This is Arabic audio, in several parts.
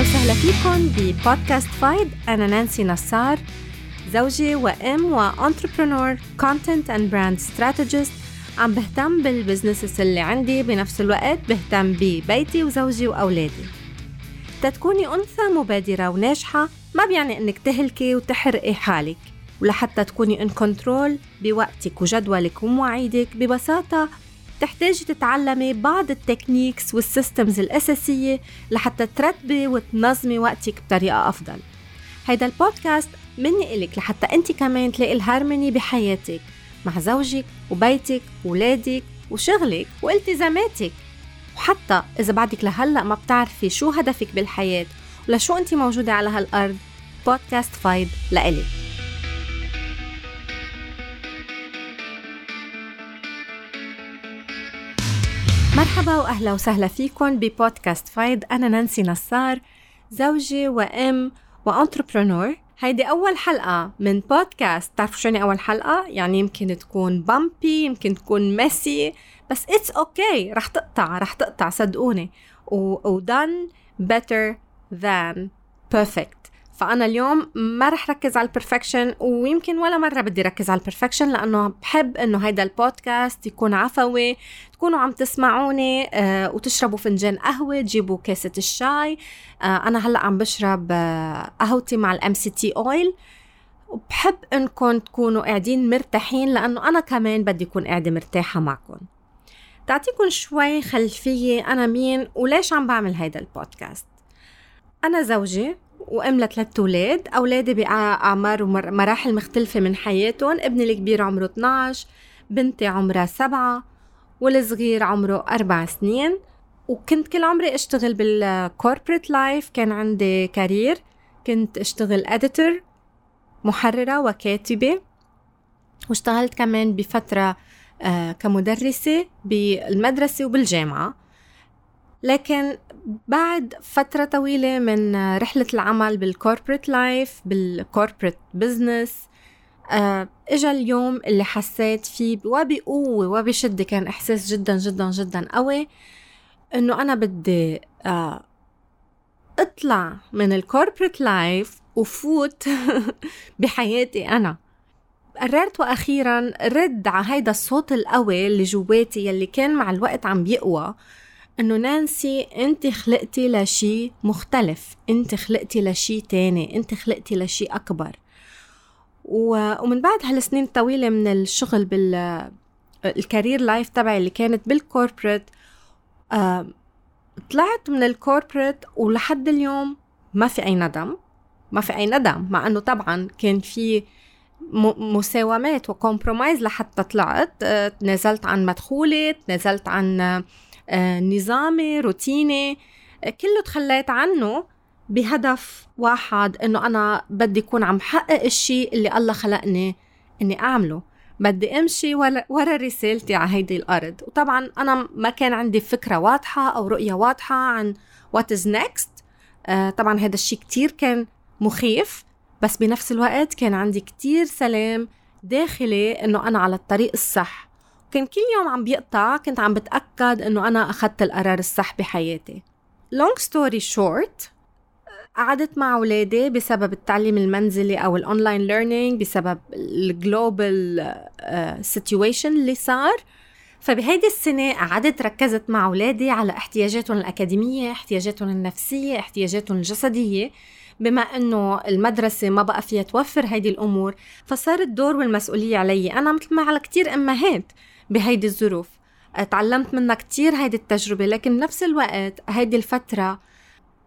أهلا وسهلا فيكم ببودكاست فايد. أنا نانسي نصار زوجة وأم و entrepreneur content and brand strategist عم بهتم بال businesses اللي عندي بنفس الوقت بهتم ببيتي وزوجي وأولادي. لتكوني أنثى مبادرة وناجحة ما بيعني إنك تهلكي وتحرقي حالك ولحتى تكوني in control بوقتك وجدولك ومواعيدك ببساطة تحتاجي تتعلمي بعض ال techniques وال systems الأساسية لحتى ترتبي وتنظمي وقتك بطريقة أفضل. هيدا البودكاست مني إلك لحتى أنت كمان تلاقي الهارموني بحياتك مع زوجك وبيتك وولادك وشغلك والتزاماتك. وحتى إذا بعدك لهلأ ما بتعرفي شو هدفك بالحياة ولشو أنت موجودة على هالأرض بودكاست فايد لإلك. مرحبا وأهلا وسهلا فيكم ببودكاست فايد أنا نانسي نصار زوجة وأم و entrepreneur. هيدي أول حلقة من بودكاست. بتعرفوا شو يعني أول حلقة؟ يعني يمكن تكون bumpy يمكن تكون messy بس it's okay okay. رح تقطع رح تقطع صدقوني. و done better than perfect. فأنا اليوم ما رح ركز على ال perfection ويمكن ولا مرة بدي ركز على ال perfection لأنه بحب إنه هيدا البودكاست يكون عفوي تكونوا عم تسمعوني آه وتشربوا فنجان قهوة تجيبوا كاسة الشاي. آه أنا هلأ عم بشرب آه قهوتي مع ال MCT oil وبحب إنكم تكونوا قاعدين مرتاحين لأنه أنا كمان بدي أكون قاعدة مرتاحة معكم. تعطيكم شوي خلفية أنا مين وليش عم بعمل هيدا البودكاست أنا زوجة وام لثلاث أولاد أولادي بأعمار ومراحل مختلفة من حياتهم. ابني الكبير عمره 12 بنتي عمرها سبعة والصغير عمره أربع سنين. وكنت كل عمري أشتغل بال corporate life كان عندي career كنت أشتغل editor محررة وكاتبة. واشتغلت كمان بفترة آه، كمدرسة بالمدرسة وبالجامعة. لكن بعد فترة طويلة من رحلة العمل بال corporate life بال corporate business إجا اليوم اللي حسيت فيه وبقوة وبشدة كان إحساس جدا جدا جدا قوي إنه أنا بدي آه أطلع من ال corporate life وفوت بحياتي أنا. قررت وأخيرا رد على هيدا الصوت القوي اللي جواتي يلي كان مع الوقت عم بيقوى. إنه نانسي أنت خلقتي لشي مختلف. أنت خلقتي لشي تاني. أنت خلقتي لشي أكبر. ومن بعد هالسنين الطويلة من الشغل بال career life تبعي اللي كانت بال corporate آه طلعت من ال corporate ولحد اليوم ما في أي ندم. ما في أي ندم. مع إنه طبعا كان في مساومات و compromise لحتى طلعت. آه تنازلت عن مدخولي تنازلت عن نظامي روتيني آه، كله تخليت عنه بهدف واحد إنه أنا بدي اكون عم حقق الشيء اللي الله خلقني إني أعمله. بدي أمشي ورا رسالتي على هيدي الأرض. وطبعا أنا ما كان عندي فكرة واضحة أو رؤية واضحة عن what is next طبعا هذا الشيء كتير كان مخيف بس بنفس الوقت كان عندي كتير سلام داخلي إنه أنا على الطريق الصح. كان كل يوم عم بيقطع كنت عم بتأكد إنه أنا أخذت القرار الصح بحياتي. Long story short قعدت مع أولادي بسبب التعليم المنزلي أو ال online learning بسبب ال global situation اللي صار. فبهيدي السنة قعدت ركزت مع أولادي على احتياجاتهم الأكاديمية احتياجاتهم النفسية احتياجاتهم الجسدية. بما إنه المدرسة ما بقى فيها توفر هيدي الأمور فصار الدور والمسؤولية علي. أنا مثل ما على كتير امهات بهيدي الظروف. تعلمت منها كتير هيدي التجربة لكن بنفس الوقت هيدي الفترة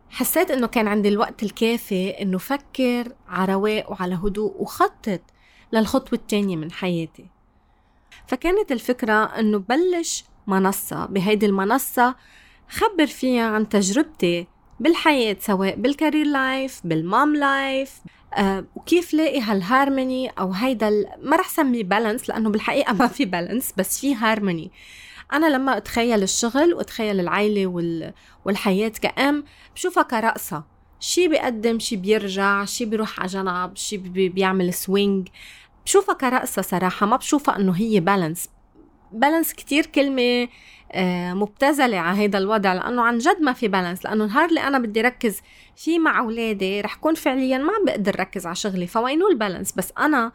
حسيت إنه كان عندي الوقت الكافي إنه فكر على رواق وعلى هدوء وخطط للخطوة التانية من حياتي. فكانت الفكرة إنه بلش منصة بهيدي المنصة خبر فيها عن تجربتي بالحياة سواء بال career life بال mom life آه وكيف لاقي هالهارموني؟ أو هيدا ما رح سميه balance لأنه بالحقيقة ما في balance بس في هارموني. أنا لما أتخيل الشغل وأتخيل العائله وال... والحياة كأم بشوفها كرقصة. شي بيقدم شي بيرجع شي بيروح على جنب شي بي... بيعمل swing بشوفها كرقصة صراحة ما بشوفها إنه هي balance balance كتير كلمة آه، مبتذلة على هيدا الوضع لأنه عن جد ما في balance لأنه النهار اللي أنا بدي ركز فيه مع أولادي رح كون فعليا ما عم بقدر ركز على شغلي فوينو ال balance؟ بس أنا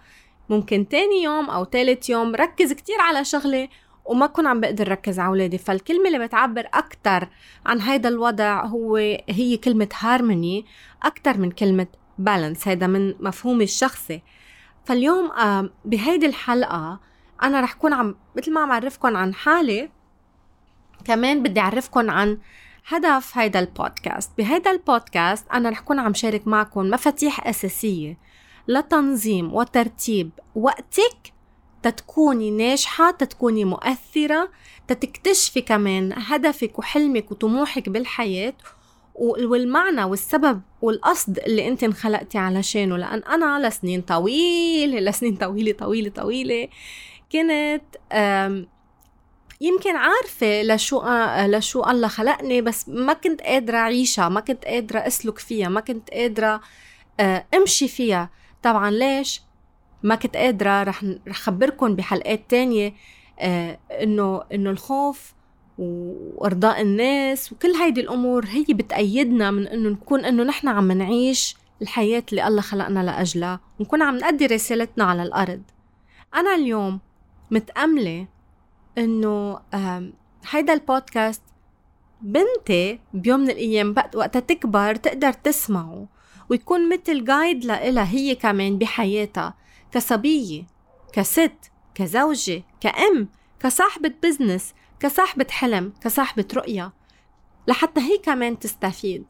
ممكن تاني يوم أو تالت يوم ركز كتير على شغلي وما كون عم بقدر ركز على أولادي. فالكلمة اللي بتعبر أكتر عن هيدا الوضع هو هي كلمة هارموني أكتر من كلمة بالانس هيدا من مفهومي الشخصي. فاليوم آه، بهيدي الحلقة أنا رح كون عم مثل ما عم أعرفكم عن حالي كمان بدي أعرفكم عن هدف هيدا البودكاست. بهيدا البودكاست أنا رح كون عم شارك معكم مفاتيح أساسية لتنظيم وترتيب وقتك تتكوني ناجحة تتكوني مؤثرة تتكتشفي كمان هدفك وحلمك وطموحك بالحياة والمعنى والسبب والقصد اللي أنت انخلقتي علشانه. لأن أنا لسنين طويلة لسنين طويلة طويلة طويلة كنت يمكن عارفة لشو لشو الله خلقني بس ما كنت قادرة أعيشها ما كنت قادرة أسلك فيها ما كنت قادرة أمشي فيها. طبعا ليش؟ ما كنت قادرة رح رح خبركم بحلقات تانية إنه إنه الخوف وإرضاء الناس وكل هيدي الأمور هي بتأيدنا من إنه نكون إنه نحن عم نعيش الحياة اللي الله خلقنا لأجلها. ونكون عم نأدي رسالتنا على الأرض. أنا اليوم متأملة إنه هيدا البودكاست بنتي بيوم من الأيام وقتها تكبر تقدر تسمعه ويكون مثل guide لإلها هي كمان بحياتها كصبية كست كزوجة كأم كصاحبة business كصاحبة حلم كصاحبة رؤية لحتى هي كمان تستفيد.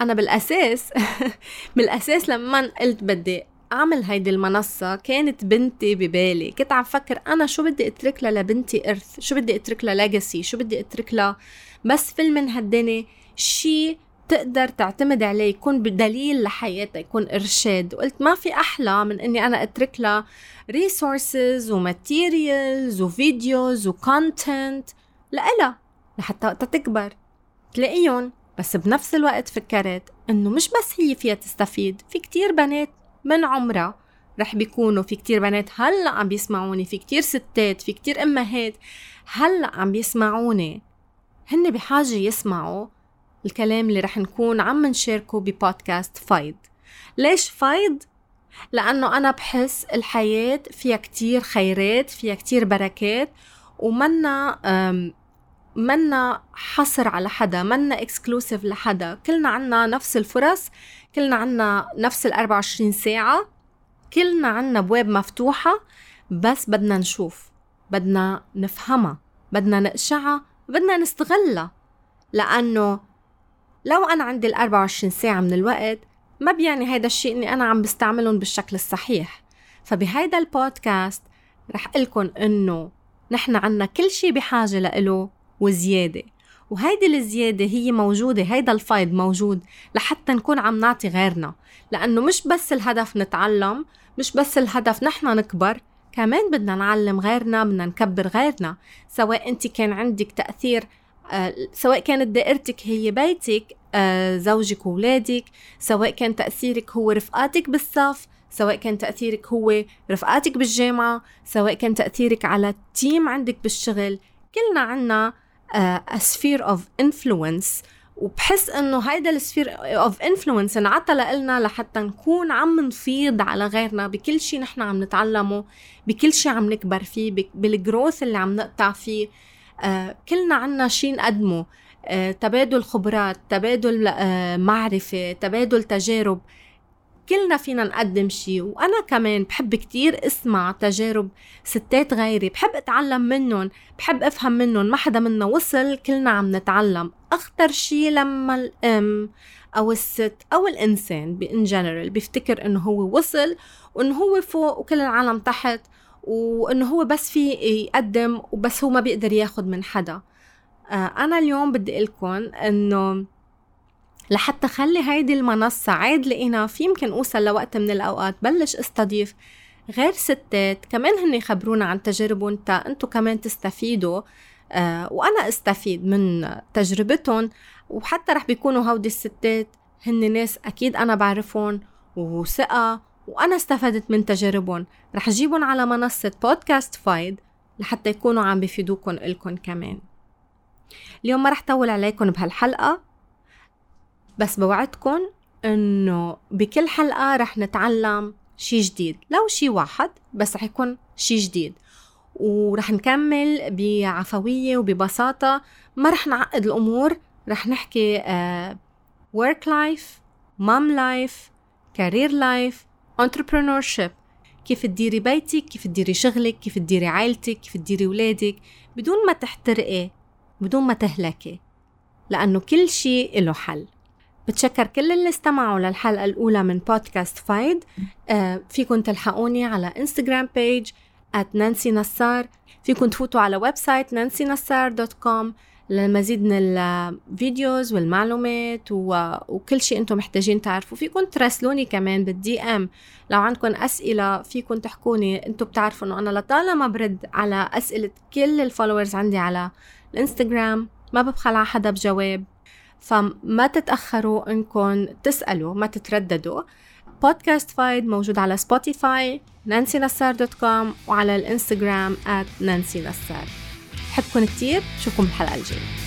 أنا بالأساس بالأساس لما قلت بدي أعمل هيدي المنصة؟ كانت بنتي ببالي. كنت عم فكر أنا شو بدي أترك لها لبنتي إرث شو بدي أترك لها legacy شو بدي أترك لها بس فل من هالدنيا شي تقدر تعتمد عليه يكون بدليل لحياتها يكون إرشاد. وقلت ما في أحلى من إني أنا أترك لها resources و materials و videos و content لإلها لحتى تكبر. تلاقيهم بس بنفس الوقت فكرت إنه مش بس هي فيها تستفيد في كتير بنات من عمرها رح بيكونوا في كتير بنات. هلأ عم بيسمعوني في كتير ستات في كتير أمهات. هلأ عم بيسمعوني. هن بحاجة يسمعوا الكلام اللي رح نكون عم نشاركه ببودكاست فايد ليش فايد؟ لأنه أنا بحس الحياة فيها كتير خيرات فيها كتير بركات ومنا منا حصر على حدا منا exclusive لحدا. كلنا عنا نفس الفرص كلنا عنا نفس ال 24 ساعة كلنا عنا بواب مفتوحة بس بدنا نشوف بدنا نفهمها بدنا نقشعها بدنا نستغلها. لأنه لو أنا عندي ال 24 ساعة من الوقت ما بيعني هيدا الشيء إني أنا عم بستعملهم بالشكل الصحيح. فبهيدا البودكاست رح قلكن إنه نحن عنا كل شيء بحاجة لإله وزيادة. وهيدي الزيادة هي موجودة هيدا الفايض موجود لحتى نكون عم نعطي غيرنا. لأنه مش بس الهدف نتعلم مش بس الهدف نحن نكبر كمان بدنا نعلم غيرنا بدنا نكبر غيرنا. سواء أنت كان عندك تأثير آه، سواء كانت دائرتك هي بيتك آه، زوجك وولادك سواء كان تأثيرك هو رفقاتك بالصف سواء كان تأثيرك هو رفقاتك بالجامعة سواء كان تأثيرك على ال team عندك بالشغل. كلنا عنا sphere of influence وبحس إنه هيدا ال sphere of influence انعطى لنا لحتى نكون عم نفيض على غيرنا بكل شيء نحن عم نتعلمه بكل شيء عم نكبر فيه بال growth اللي عم نقطع فيه. آه كلنا عنا شيء نقدمه. آه تبادل خبرات تبادل آه معرفة تبادل تجارب. كلنا فينا نقدم شيء وأنا كمان بحب كتير أسمع تجارب ستات غيري بحب أتعلم منهم بحب أفهم منهم ما حدا منا وصل كلنا عم نتعلم. أخطر شيء لما الأم أو الست أو الإنسان بإن جنرال بيفتكر إنه هو وصل وإنه هو فوق وكل العالم تحت وإنه هو بس في يقدم وبس هو ما بيقدر ياخد من حدا. آه، أنا اليوم بدي لكم إنه لحتى خلي هيدي المنصة عاد لقينا في يمكن أوصل لوقت من الأوقات بلش أستضيف غير ستات كمان هن يخبرونا عن تجاربهم تا أنتو كمان تستفيدوا آه وأنا أستفيد من تجربتهم وحتى رح بيكونوا هودي الستات هن ناس أكيد أنا بعرفهم وثقة وأنا استفدت من تجاربهم رح جيبهم على منصة بودكاست فايد لحتى يكونوا عم بيفيدوكم إلكم كمان. اليوم ما رح طول عليكم بهالحلقة. بس بوعدكم إنه بكل حلقة رح نتعلم شي جديد. لو شي واحد بس رح يكون شي جديد. ورح نكمل بعفوية وببساطة. ما رح نعقد الأمور. رح نحكي work life mom life career life entrepreneurship. كيف تديري بيتك كيف تديري شغلك كيف تديري عائلتك كيف تديري ولادك. بدون ما تحترقي بدون ما تهلكي. لأنه كل شيء له حل. بتشكر كل اللي استمعوا للحلقة الأولى من بودكاست فايد. آه فيكن تلحقوني على انستغرام page at نانسي نصار. فيكن تفوتوا على website nancynasar.com للمزيد من ال videos والمعلومات وكل شيء أنتم محتاجين تعرفوا فيكم تراسلوني كمان بال DM لو عندكم أسئلة فيكم تحكوني. أنتم بتعرفوا انه أنا لطالما برد على أسئلة كل ال followers عندي على الإنستغرام ما ببخل على حدا بجواب. فما تتأخروا إنكم تسألوا ما تترددوا. بودكاست فايد موجود على سبوتيفاي نانسي نصار dot com وعلى الإنستغرام نانسي نصار بحبكم كتير بشوفكم بالحلقة الجاية.